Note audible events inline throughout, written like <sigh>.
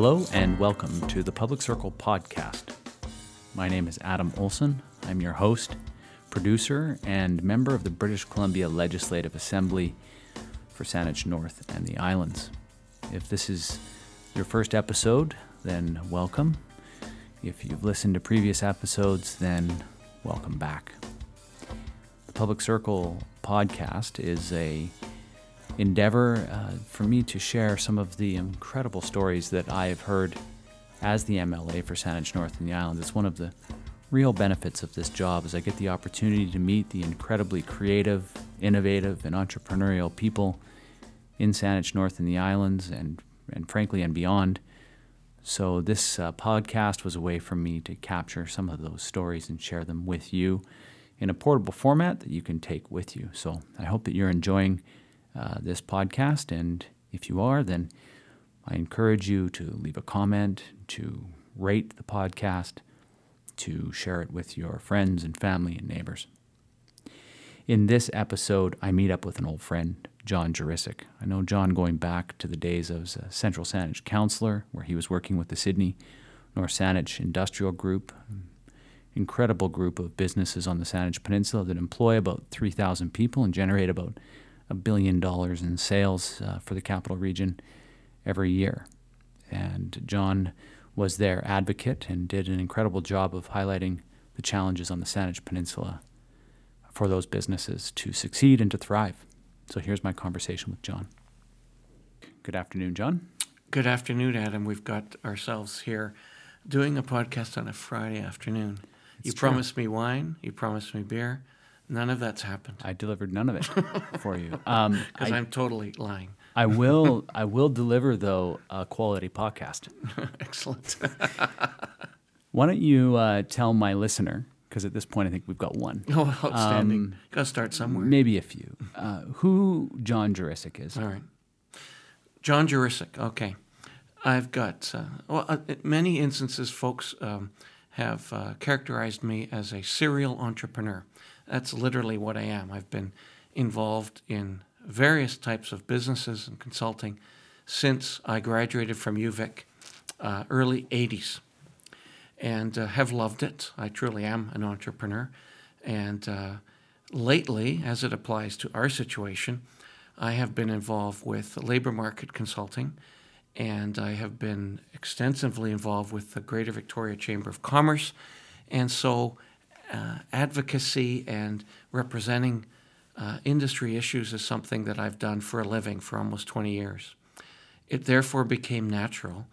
Hello and welcome to the Public Circle podcast. My name is Adam Olsen. I'm your host, producer, and member of the British Columbia Legislative Assembly for Saanich North and the Islands. If this is your first episode, then welcome. If you've listened to previous episodes, then welcome back. The Public Circle podcast is a endeavor uh, for me to share some of the incredible stories that I have heard as the MLA for Saanich North and the Islands. It's one of the real benefits of this job is I get the opportunity to meet the incredibly creative, innovative, and entrepreneurial people in Saanich North and the Islands and, and frankly and beyond. So this uh, podcast was a way for me to capture some of those stories and share them with you in a portable format that you can take with you. So I hope that you're enjoying uh, this podcast. And if you are, then I encourage you to leave a comment, to rate the podcast, to share it with your friends and family and neighbors. In this episode, I meet up with an old friend, John Juricic. I know John going back to the days of a Central Saanich councillor, where he was working with the Sidney North Saanich Industrial Group, incredible group of businesses on the Saanich Peninsula that employ about 3,000 people and generate about a billion dollars in sales uh, for the capital region every year. And John was their advocate and did an incredible job of highlighting the challenges on the Saanich Peninsula for those businesses to succeed and to thrive. So here's my conversation with John. Good afternoon, John. Good afternoon, Adam. We've got ourselves here doing a podcast on a Friday afternoon. It's you true. promised me wine, you promised me beer. None of that's happened I delivered none of it <laughs> for you. Um, <laughs> because I, I'm totally lying. I <laughs> will. I will deliver though a quality podcast. Excellent. Why don't you uh, tell my listener? Because at this point, I think we've got one, oh, outstanding. Um, Got to start somewhere. maybe a few. Uh, who John Juricic is? All right. John Juricic. Okay. I've got, uh, well, uh, many instances, folks um, have uh, characterized me as a serial entrepreneur. That's literally what I am. I've been involved in various types of businesses and consulting since I graduated from UVic, uh, early 80s, and uh, have loved it. I truly am an entrepreneur. And uh, lately, as it applies to our situation, I have been involved with labor market consulting, and I have been extensively involved with the Greater Victoria Chamber of Commerce. And so, uh, advocacy and representing uh, industry issues is something that I've done for a living for almost 20 years. It therefore became natural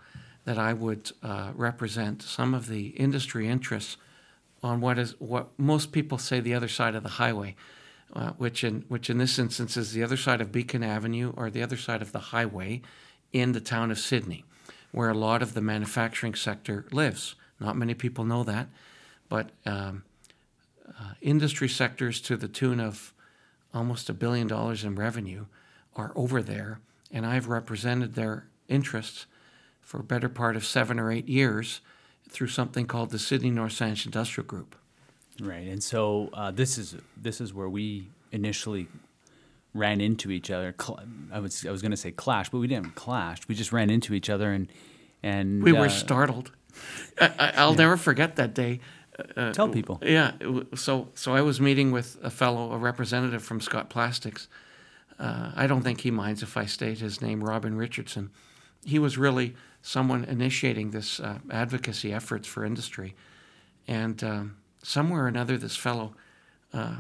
that I would uh, represent some of the industry interests on what is what most people say the other side of the highway, uh, which in which in this instance is the other side of Beacon Avenue or the other side of the highway in the town of Sidney, where a lot of the manufacturing sector lives. Not many people know that, but um, uh, industry sectors to the tune of almost a billion dollars in revenue are over there, and I've represented their interests for a better part of seven or eight years through something called the Sidney North Saanich Industrial Group. Right, and so uh, this is this is where we initially ran into each other. Cl- I was I was going to say clash, but we didn't clash. We just ran into each other, and and We were uh, startled. I, I, I'll never forget that day. Uh, Tell people. Yeah. So so I was meeting with a fellow, a representative from Scott Plastics. Uh, I don't think he minds if I state his name, Robin Richardson. He was really someone initiating this uh, advocacy efforts for industry, and um, somewhere or another, this fellow, uh,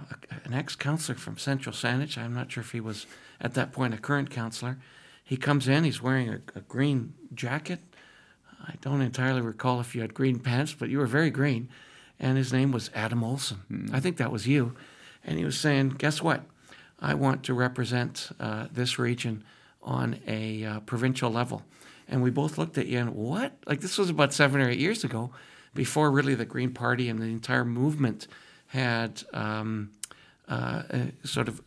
an ex-counselor from Central Saanich, I'm not sure if he was at that point a current counselor, he comes in. He's wearing a, a green jacket. I don't entirely recall if you had green pants, but you were very green. And his name was Adam Olsen. I think that was you. And he was saying, Guess what? I want to represent uh, this region on a uh, provincial level. And we both looked at you and, What? Like, this was about seven or eight years ago, before really the Green Party and the entire movement had. Um, uh, uh, sort of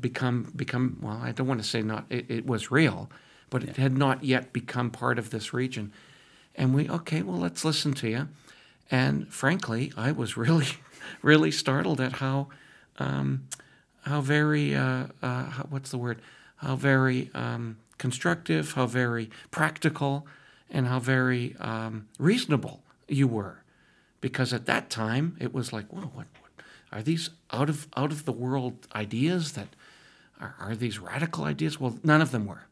become become well. I don't want to say not. It, it was real, but it had not yet become part of this region. And we okay. Well, let's listen to you. And frankly, I was really, <laughs> really startled at how, um, how very uh, uh, how, what's the word? How very um, constructive, how very practical, and how very um, reasonable you were, because at that time it was like, whoa, what, what are these out of out of the world ideas that are, are these radical ideas? Well, none of them were,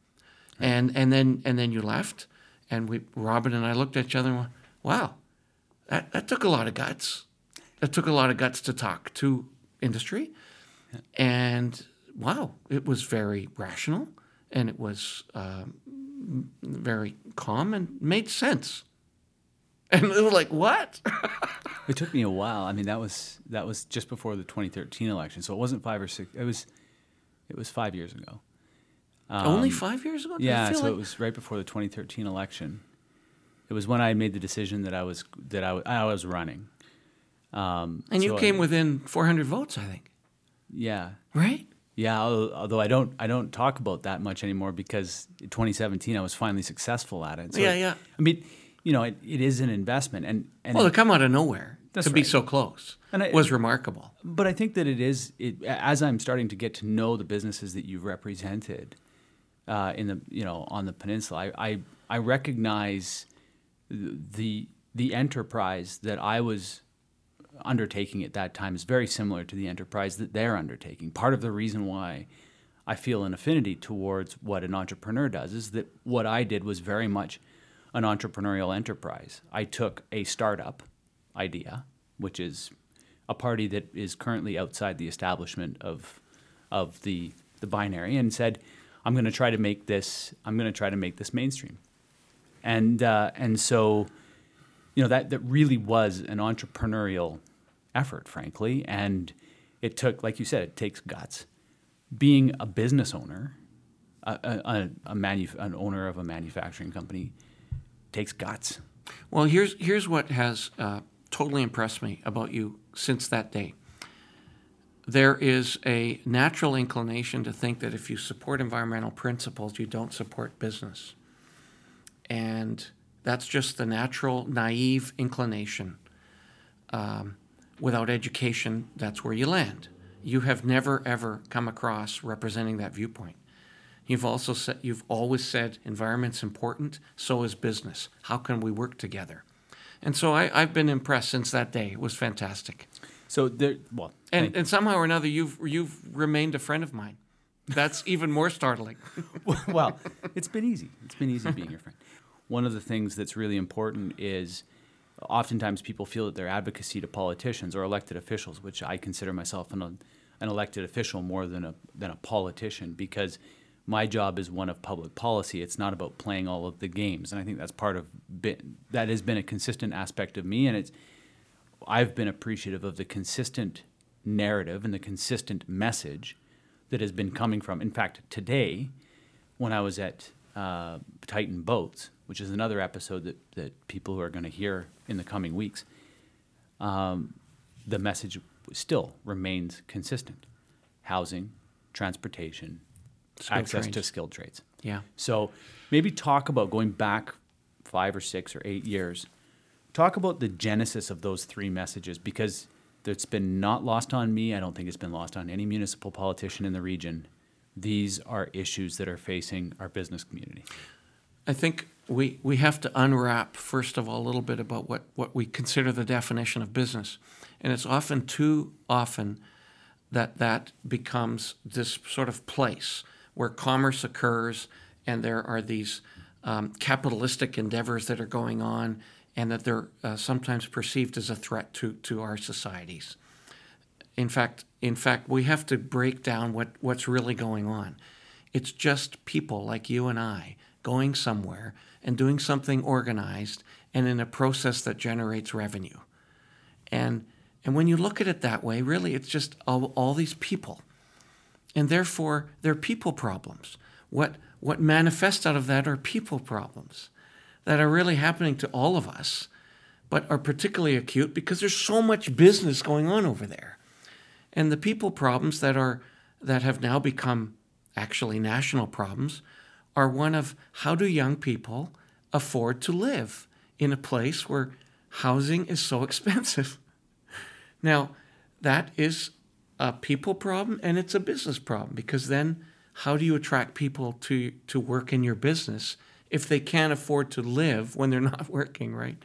and and then and then you left, and we Robin and I looked at each other and went, wow, that that took a lot of guts. That took a lot of guts to talk to industry, and wow, it was very rational and it was um, very calm and made sense. And it was like, what? <laughs> It took me a while. I mean, that was that was just before the 2013 election, so it wasn't five or six. It was it was five years ago. Only five years ago? Did Um, Yeah, so like- it was right before the 2013 election. It was when I made the decision that I was that I, I was running. Um, And you so I- came within 400 votes, I think. yeah, Right? yeah. Although I don't I don't talk about that much anymore because 2017 I was finally successful at it. So Yeah, it- yeah. I mean, you know, it, it is an investment, and and Well, to come out of nowhere to be so close And I- was remarkable. But I think that it is it, as I'm starting to get to know the businesses that you've represented uh, in the you know on the peninsula. I I, I recognize the the enterprise that I was undertaking at that time is very similar to the enterprise that they're undertaking. Part of the reason why I feel an affinity towards what an entrepreneur does is that what I did was very much an entrepreneurial enterprise. I took a startup idea, which is a party that is currently outside the establishment of of the the binary, and said, "I'm going to try to make this. I'm going to try to make this mainstream." And uh, and so, you know, that that really was an entrepreneurial effort, frankly, and it took, like you said, it takes guts. Being a business owner, a, a, a, an owner of a manufacturing company, takes guts. Well, here's here's what has uh, totally impressed me about you since that day. There is a natural inclination to think that if you support environmental principles, you don't support business, and that's just the natural, naive inclination. Um, without education, that's where you land. You have never ever come across representing that viewpoint. You've also said you've always said environment's important, so is business. How can we work together? And so I, I've been impressed since that day. It was fantastic. So there, well, And, and somehow or another, you've you've remained a friend of mine. That's even more startling. <laughs> well, it's been easy. It's been easy being your friend. One of the things that's really important is oftentimes people feel that their advocacy to politicians or elected officials, which I consider myself an, an elected official more than a, than a politician, because my job is one of public policy. It's not about playing all of the games. And I think that's part of, been, that has been a consistent aspect of me. And it's, I've been appreciative of the consistent narrative and the consistent message that has been coming from. In fact, today, when I was at uh, Titan Boats, which is another episode that, that people who are going to hear in the coming weeks, um, the message still remains consistent housing, transportation, Skilled access to skilled trades. Yeah. So maybe talk about going back five or six or eight years. Talk about the genesis of those three messages because it's been not lost on me. I don't think it's been lost on any municipal politician in the region. These are issues that are facing our business community. I think we, we have to unwrap, first of all, a little bit about what, what we consider the definition of business. And it's often too often that that becomes this sort of place where commerce occurs and there are these um, capitalistic endeavors that are going on and that they're uh, sometimes perceived as a threat to, to our societies. In fact, in fact, we have to break down what, what's really going on. It's just people like you and I going somewhere and doing something organized and in a process that generates revenue. And and when you look at it that way, really it's just all, all these people. And therefore they're people problems. What what manifests out of that are people problems that are really happening to all of us, but are particularly acute because there's so much business going on over there. And the people problems that are that have now become actually national problems are one of how do young people afford to live in a place where housing is so <laughs> expensive. Now, that is a people problem and it's a business problem because then how do you attract people to to work in your business if they can't afford to live when they're <laughs> not working, right?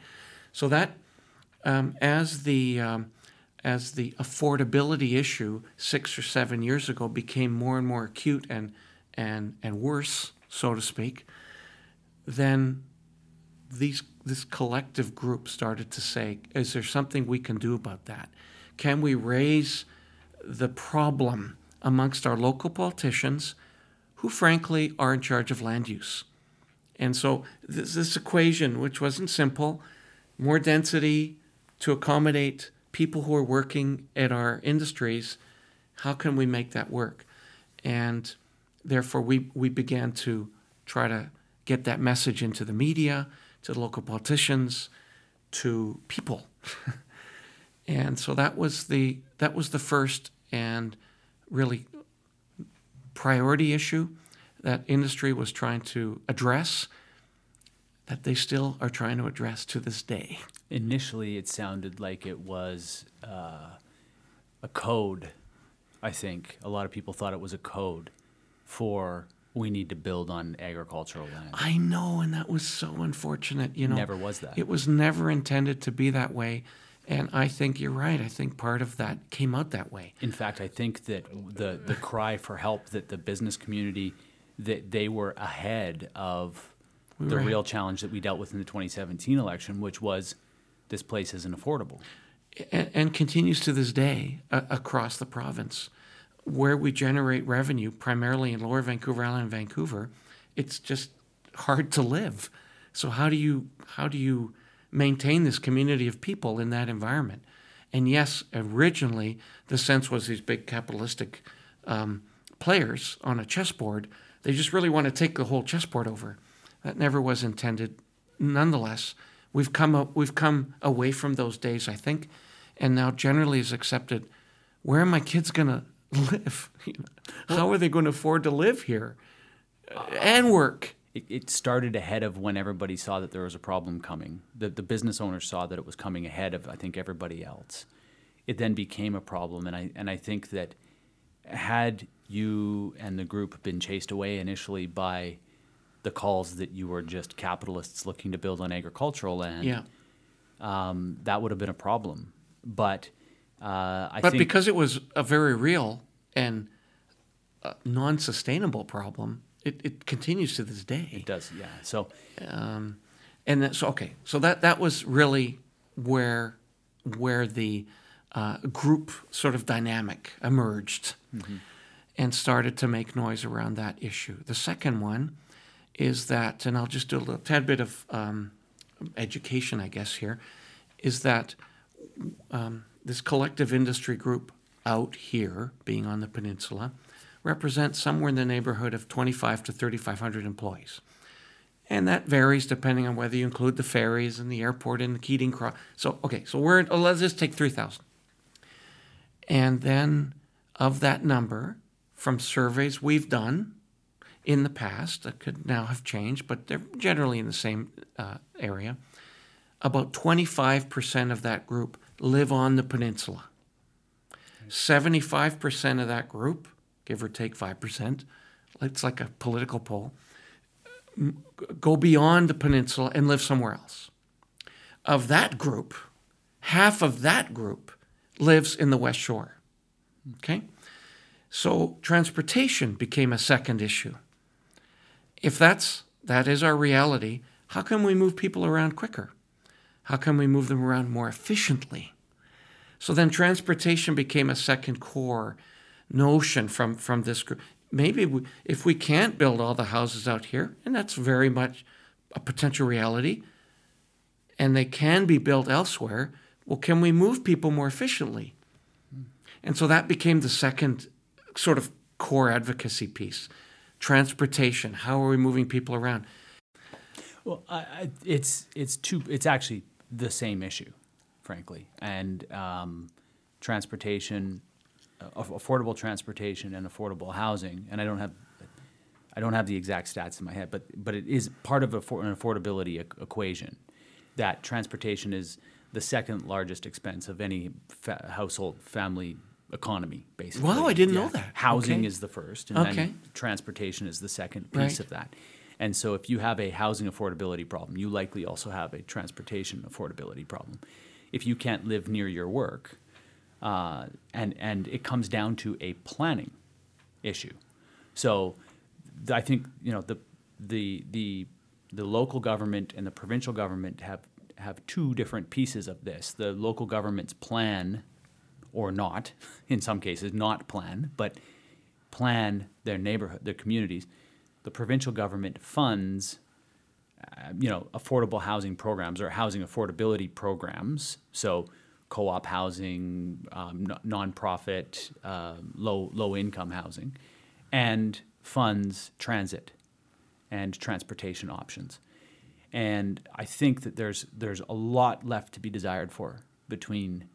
So that um, as the um, as the affordability issue six or seven years ago became more and more acute and and and worse, so to speak, then these this collective group started to say, is there something we can do about that? Can we raise the problem amongst our local politicians who frankly are in charge of land use? And so this, this equation, which wasn't simple, more density to accommodate people who are working at our industries, how can we make that work? And therefore, we, we began to try to get that message into the media, to the local politicians, to people. <laughs> and so that was the that was the first and really priority issue that industry was trying to address that they still are trying to address to this day. Initially, it sounded like it was uh, a code. I think a lot of people thought it was a code for we need to build on agricultural land. I know, and that was so unfortunate. You know, Never was that. It was never intended to be that way, and I think you're right. I think part of that came out that way. In fact, I think that the the cry for help that the business community that they were ahead of We the real challenge that we dealt with in the 2017 election, which was this place isn't affordable. and, and continues to this day uh, across the province, where we generate revenue primarily in Lower Vancouver Island and Vancouver. It's just hard to live. So how do you how do you maintain this community of people in that environment? And yes, originally the sense was these big capitalistic um, players on a chessboard. They just really want to take the whole chessboard over. That never was intended. Nonetheless, we've come up, we've come away from those days, I think, and now generally is accepted. Where are my kids going to live? You <laughs> know, How are they going to afford to live here and work? It, it started ahead of when everybody saw that there was a problem coming. The, the business owners saw that it was coming ahead of, I think, everybody else. It then became a problem, and I and I think that had you and the group been chased away initially by the calls that you were just capitalists looking to build on agricultural land, Yeah. um, that would have been a problem. But uh, I But think because it was a very real and non sustainable problem, it, it continues to this day. it does, yeah. So um, and that, so okay, so that that was really where where the uh, group sort of dynamic emerged and started to make noise around that issue. The second one is that, and I'll just do a little tad bit of um, education, I guess here, is that um, this collective industry group out here, being on the peninsula, represents somewhere in the neighborhood of 25 to 3,500 employees. And that varies depending on whether you include the ferries and the airport and the Keating Cross. So, okay, so we're, oh, let's just take 3,000. And then of that number, from surveys we've done in the past, that could now have changed, but they're generally in the same uh, area, about 25% of that group live on the peninsula. 75% of that group, give or take 5%, it's like a political poll, go beyond the peninsula and live somewhere else. Of that group, half of that group lives in the West Shore. Okay? So transportation became a second issue. If that's that is our reality, how can we move people around quicker? How can we move them around more efficiently? So then transportation became a second core notion from, from this group. Maybe we, if we can't build all the houses out here, and that's very much a potential reality, and they can be built elsewhere, well, can we move people more efficiently? And so that became the second sort of core advocacy piece transportation. How are we moving people around? Well, I, it's it's two. It's actually the same issue, frankly, and um, transportation, uh, affordable transportation, and affordable housing. And I don't have, I don't have the exact stats in my head, but but it is part of a, for- an affordability e- equation. That transportation is the second largest expense of any fa- household family economy, basically. Wow, I didn't know that. Housing Okay. is the first, and Okay. then transportation is the second piece Right. of that. And so, if you have a housing affordability problem, you likely also have a transportation affordability problem. If you can't live near your work, uh, and and it comes down to a planning issue. So, I think you know the the the the local government and the provincial government have have two different pieces of this. The local government's plan, or not, <laughs> in some cases, not plan, but plan their neighborhood, their communities. The provincial government funds, uh, you know, affordable housing programs or housing affordability programs. So, co-op housing, um, n- nonprofit, uh, low low income housing, and funds transit and transportation options. And I think that there's there's a lot left to be desired for between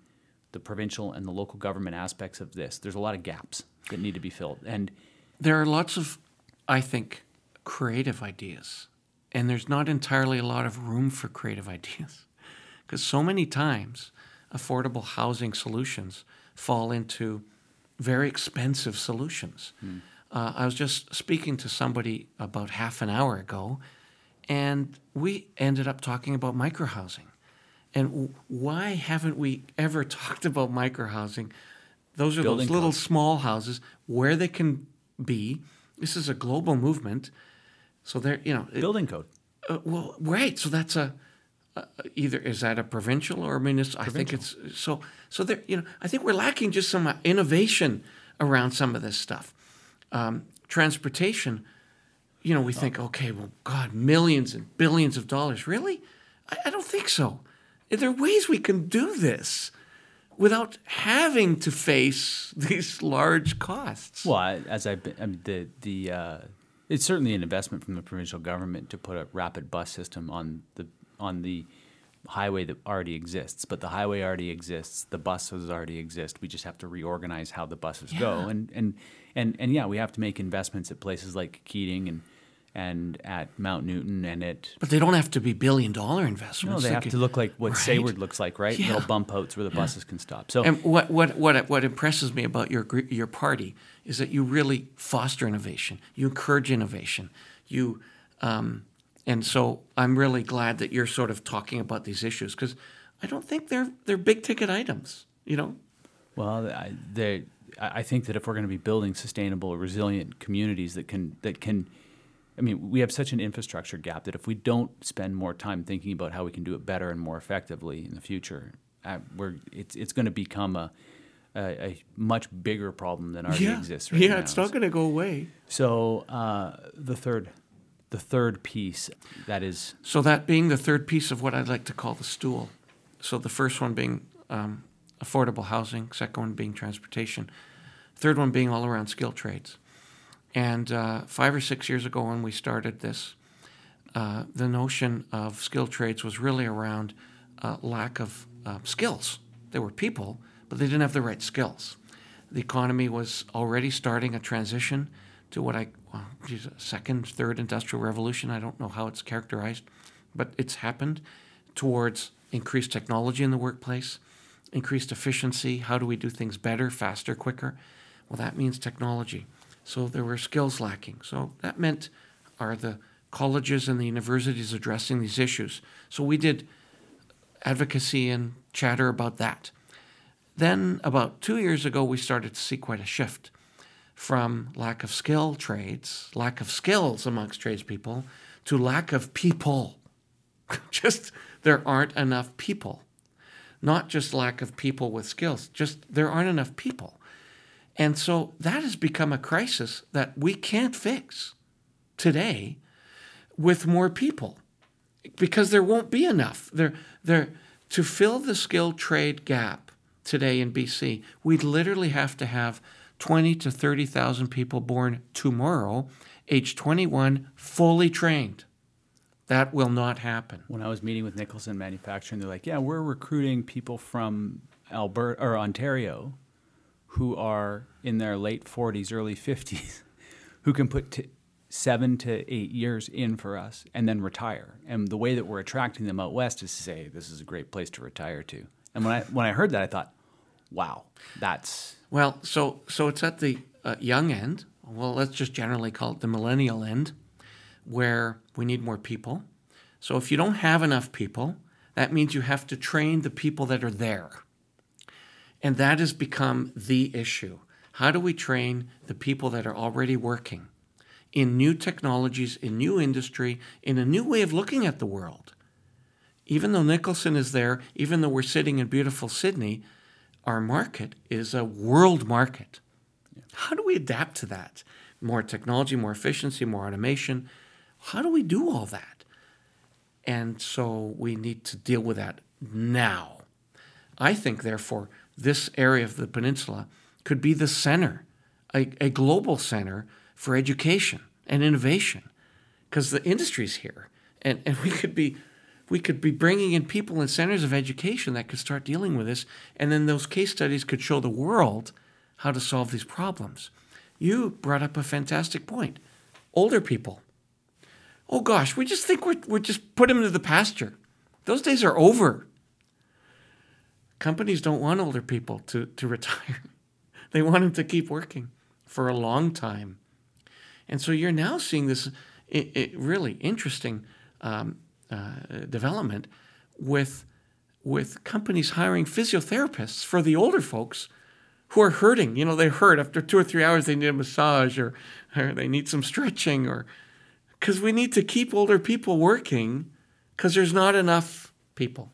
the provincial and the local government aspects of this. There's a lot of gaps that need to be filled. And There are lots of, I think, creative ideas, and there's not entirely a lot of room for creative <laughs> ideas. Because so many times, affordable housing solutions fall into very expensive solutions. Uh, I was just speaking to somebody about half an hour ago, and we ended up talking about microhousing. And w- why haven't we ever <laughs> talked about microhousing? Those are Building those little codes. small houses where they can be. This is a global movement. So they're, you know, it- building code. uh, well, right. So that's a uh, either is that a provincial or a municipal? I think it's so. So there, you know, I think we're lacking just some uh, innovation around some of this stuff. Um, transportation, you know, we think, okay, well, God, millions and billions of dollars. Really? I, I don't think so. There are ways we can do this without having to face <laughs> these large costs. Well, I- as I've been, I mean, the the uh, it's certainly an investment from the provincial government to put a rapid bus system on the on the highway that already exists. But the highway already exists. The buses already exist. We just have to reorganize how the buses go. And and and and yeah, we have to make investments at places like Keating and and at Mount Newton and at But they don't have to be billion dollar investments. no, they have to look like what Right. Sayward looks like, right? Yeah. Little bump outs where the buses can stop. So And what, what, what, what impresses me about your, your party is that you really foster innovation. You encourage innovation. You, um, and so I'm really glad that you're sort of talking about these issues because I don't think they're, they're big ticket items, you know? Well, I, they, I I think that if we're going to be building sustainable, resilient communities that can that can, I mean, we have such an infrastructure gap that if we don't spend more time thinking about how we can do it better and more effectively in the future, uh, we're it's it's going to become a, a a much bigger problem than already exists right yeah, now. it's not going to go away. So uh, the third, the third piece that is So that being the third piece of what I'd like to call the stool. So the first one being um, affordable housing, second one being transportation, third one being all around skill trades. And uh, five or six years ago, when we started this, uh, the notion of skill trades was really around uh, lack of uh, skills. There were people, but they didn't have the right skills. The economy was already starting a transition to what I, well, geez, second, third industrial revolution. I don't know how it's characterized, but it's happened towards increased technology in the workplace, increased efficiency. How do we do things better, faster, quicker? Well, that means technology. So there were skills lacking. So that meant are the colleges and the universities addressing these issues? So we did advocacy and chatter about that. Then, about two years ago, we started to see quite a shift from lack of skill trades, lack of skills amongst tradespeople, to lack of people. <laughs> just there aren't enough people. Not just lack of people with skills, just there aren't enough people. And so that has become a crisis that we can't fix today with more people because there won't be enough. There, there, to fill the skilled trade gap today in BC, we'd literally have to have 20 to 30,000 people born tomorrow, age 21, fully trained. That will not happen. when I was meeting with Nicholson Manufacturing, they're like, "Yeah, we're recruiting people from Alberta or Ontario, who are in their late 40s, early 50s, <laughs> who can put t- seven to eight years in for us and then retire. And the way that we're attracting them out west is to say, "This is a great place to retire to." And when I when I heard that, I thought, "Wow, that's Well, so so it's at the uh, young end. Well, let's just generally call it the millennial end. where we need more people. So if you don't have enough people, that means you have to train the people that are there. And that has become the issue. How do we train the people that are already working in new technologies, in new industry, in a new way of looking at the world? Even though Nicholson is there, even though we're sitting in beautiful Sidney, our market is a world market. How do we adapt to that? More technology, more efficiency, more automation. How do we do all that? And so we need to deal with that now. I think, therefore, this area of the peninsula could be the center, a, a global center for education and innovation, because the industry's here, and, and we could be we could be bringing in people in centers of education that could start dealing with this, and then those case studies could show the world how to solve these problems. You brought up a fantastic point. Older people. Oh gosh, we just think we're, we're just put them into the pasture. Those days are over. Companies don't want older people to, to <laughs> retire. they want them to keep working for a long time. And so you're now seeing this it, it really interesting um, uh, development with with companies hiring physiotherapists for the older folks who are hurting. You know, they hurt after two or three hours. They need a massage or, or they need some stretching or because we need to keep older people working because there's not enough people.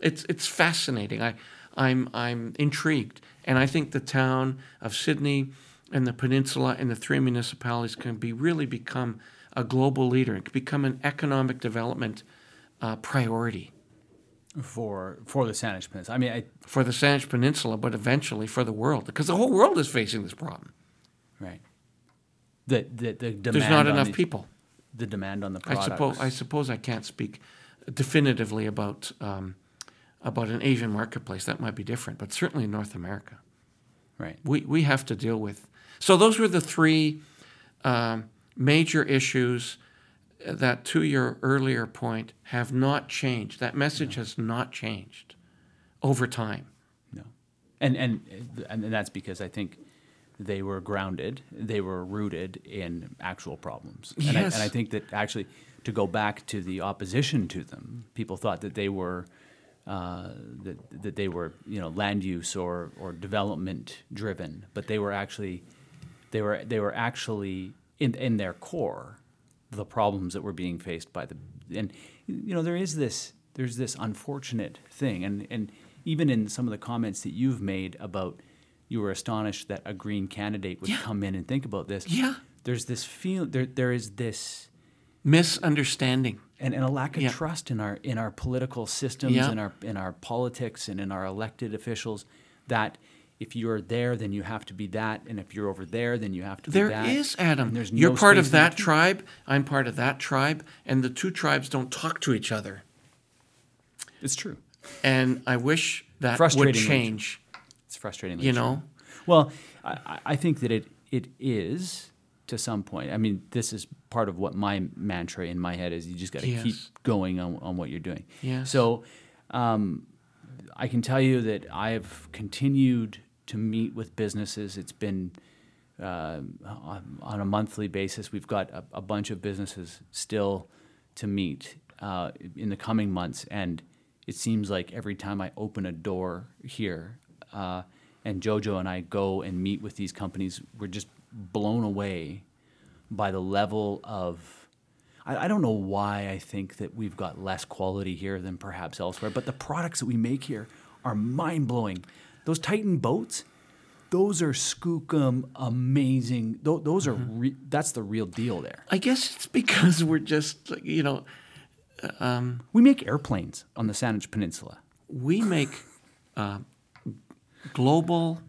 It's it's fascinating. I I'm I'm intrigued, and I think the town of Sidney and the peninsula and the three municipalities can be really become a global leader. It can become an economic development uh, priority for for the Saanich Peninsula. I mean, I, for the Saanich Peninsula, but eventually for the world, because the whole world is facing this problem. Right. The the, the demand There's not enough the, people. The demand on the I products. suppose I suppose I can't speak definitively about um, about an Asian marketplace. That might be different, but certainly in North America, right. we we have to deal with. So those were the three um, major issues that to your earlier point have not changed. That message has not changed over time. No, and and and that's because I think they were grounded, they were rooted in actual problems. And, Yes. I, and I think that actually, to go back to the opposition to them, people thought that they were. Uh, that, that they were you know land use or, or development driven, but they were actually they were they were actually in in their core the problems that were being faced by the and you know there is this there's this unfortunate thing and and even in some of the comments that you've made about you were astonished that a green candidate would Yeah. come in and think about this Yeah. there's this feel there there is this Misunderstanding. And, and a lack of Yeah. trust in our in our political systems Yeah. in our in our politics and in our elected officials that if you're there then you have to be that and if you're over there then you have to There be There is Adam. there's You're no part of that tribe. I'm part of that tribe. And the two tribes don't talk to each other. it's true And I wish that would change. It's frustrating. You know? Well, I, I- I think that it it is to some point. I mean, this is part of what my mantra in my head is. You just got to Yes. keep going on, on what you're doing. Yes. So, um, I can tell you that I've continued to meet with businesses. It's been uh, on on a monthly basis. We've got a, a bunch of businesses still to meet uh, in the coming months, and it seems like every time I open a door here, uh, and Jojo and I go and meet with these companies, we're just blown away by the level of. I, I don't know why I think that we've got less quality here than perhaps elsewhere, but the products that we make here are mind blowing. Those Titan boats, those are skookum amazing. Tho- those are re- that's the real deal there. I guess it's because we're just you know, We make airplanes on the Saanich Peninsula. we make uh, global,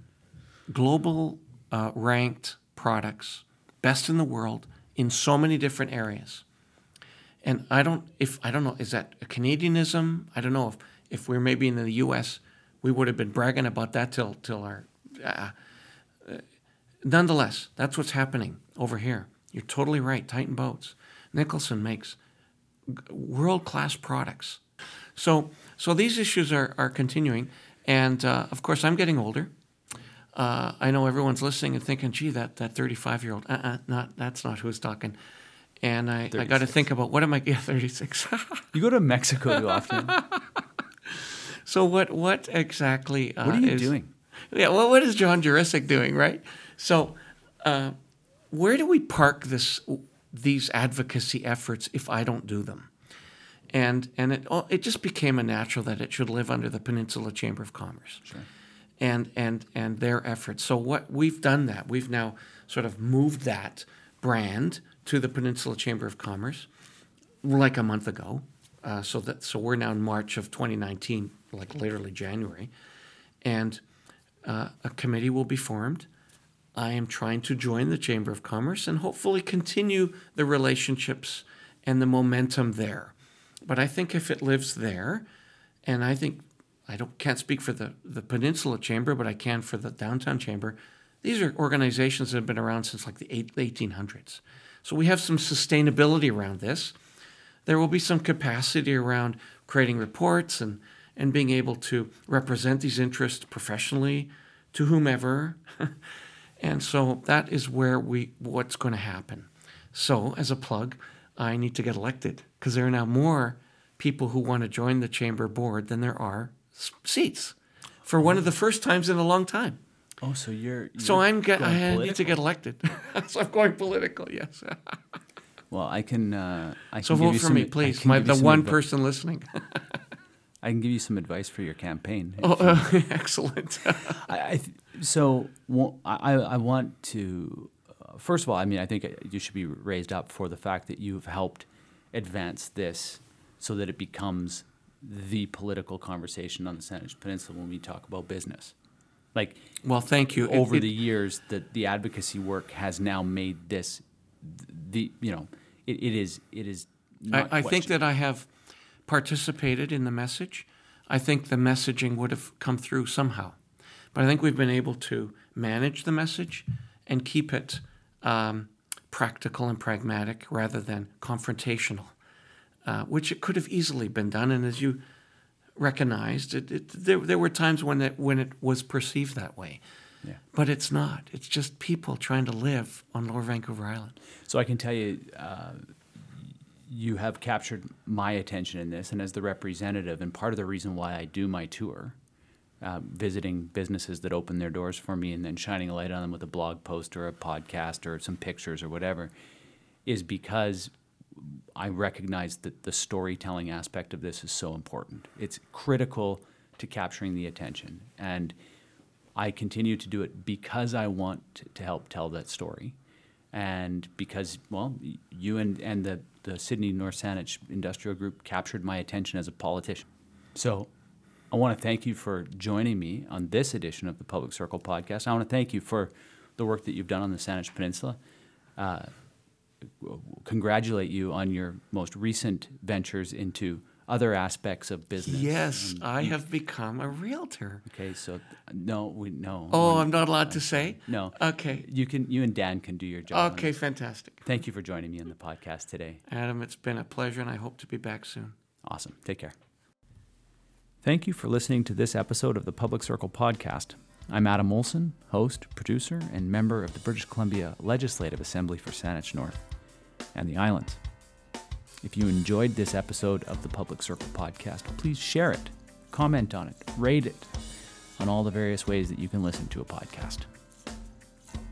global uh, ranked products, best in the world in so many different areas. And I don't, if I don't know, is that a Canadianism? I don't know if if we're maybe in the U.S., we would have been bragging about that till till our. Uh, nonetheless, that's what's happening over here. You're totally right. Titan Boats, Nicholson makes world class products. So, so these issues are, are continuing. And uh, of course, I'm getting older. Uh, I know everyone's listening and thinking, gee, that, that 35 year old, uh-uh, not, that's not who's talking. and I, I got to think about what am I? <laughs> Yeah, thirty six. <laughs> You go to Mexico too often. so what? What exactly? Uh, What are you is- doing? Yeah, well, what is John Juricic doing, right? So, uh, where do we park this these advocacy efforts if I don't do them? And and it oh, it just became a natural that it should live under the Peninsula Chamber of Commerce, and and and their efforts. So what we've done that we've now sort of moved that brand to the Peninsula Chamber of Commerce, like a month ago. Uh, so that so we're now in March of 2019, like literally January, and uh, a committee will be formed. I am trying to join the Chamber of Commerce and hopefully continue the relationships and the momentum there. But I think if it lives there, and I think I don't can't speak for the, the Peninsula Chamber, but I can for the Downtown Chamber. These are organizations that have been around since like the eight, 1800s. So we have some sustainability around this. There will be some capacity around creating reports and, and being able to represent these interests professionally to whomever. <laughs> and so that is where we what's going to happen. So as a plug, I need to get elected because there are now more people who want to join the chamber board than there are seats for one of the first times in a long time. Oh, so you're, So you're I'm get, going I need to get elected. <laughs> so I'm going political. Yes. <laughs> Well, I can. Uh, I So can give vote for some- me, please. My the one advi- person listening. <laughs> I can give you some advice for your campaign. oh, uh, excellent. I, I th- so well, I, I want to. Uh, first of all, I mean, I think you should be raised up for the fact that you've helped advance this so that it becomes the political conversation on the Saanich Peninsula when we talk about business. Like well, thank you. Over it- the years, that the advocacy work has now made this the you know it, it is it is. I, I think that I have participated in the message. I think the messaging would have come through somehow, but I think we've been able to manage the message and keep it um, practical and pragmatic rather than confrontational, uh, which it could have easily been done. And as you recognized, it, it, there, there were times when it when it was perceived that way. Yeah. But it's not. It's just people trying to live on Lower Vancouver Island. So I can tell you, uh, you have captured my attention in this, and as the representative, and part of the reason why I do my tour, uh, visiting businesses that open their doors for me, and then shining a light on them with a blog post or a podcast or some pictures or whatever, is because I recognize that the storytelling aspect of this is so important. It's critical to capturing the attention, and I continue to do it because I want to, help tell that story, and because well, you and and the the Sidney North Saanich Industrial Group captured my attention as a politician. So. I want to thank you for joining me on this edition of the Public Circle podcast. I want to thank you for the work that you've done on the Saanich Peninsula. Uh, congratulate you on your most recent ventures into other aspects of business. Yes, And I have become a realtor. Okay, so no, we no. Oh, I'm not allowed to say? no. Okay. You can. You and Dan can do your job. Okay, fantastic. Thank you for joining me on the podcast today. Adam, it's been a pleasure, and I hope to be back soon. Awesome. Take care. Thank you for listening to this episode of the Public Circle podcast. I'm Adam Olsen, host, producer, and member of the British Columbia Legislative Assembly for Saanich North and the Islands. If you enjoyed this episode of the Public Circle podcast, please share it, comment on it, rate it on all the various ways that you can listen to a podcast.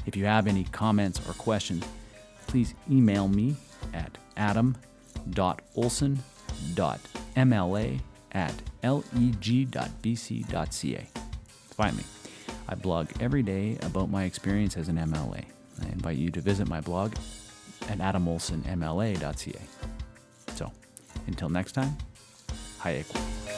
If you have any comments or questions, please email me at adam.olsen.mla at leg.bc.ca. Finally, I blog every day about my experience as an MLA. I invite you to visit my blog at adamolsenmla.ca. So, until next time, hi, Equa.